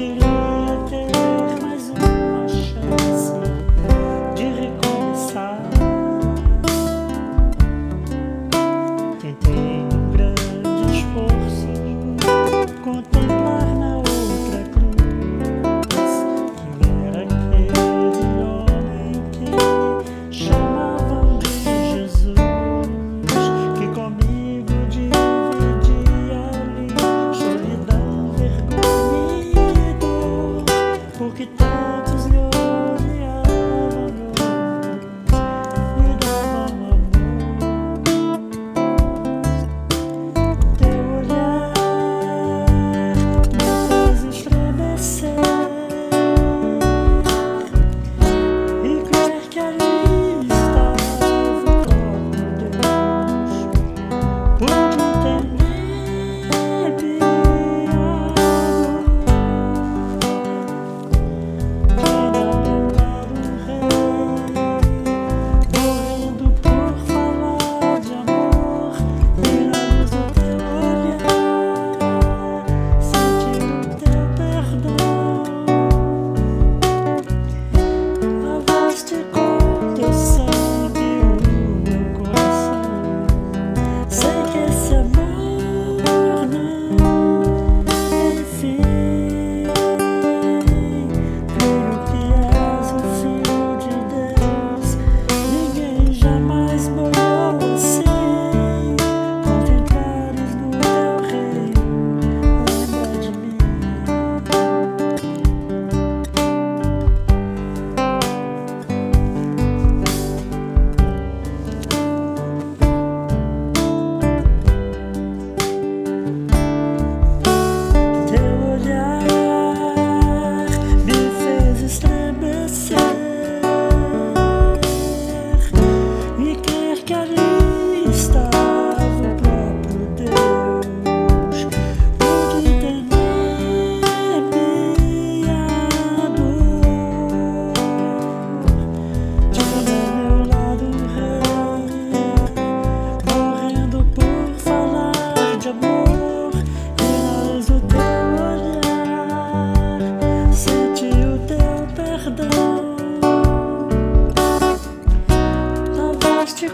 querer.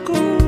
cool.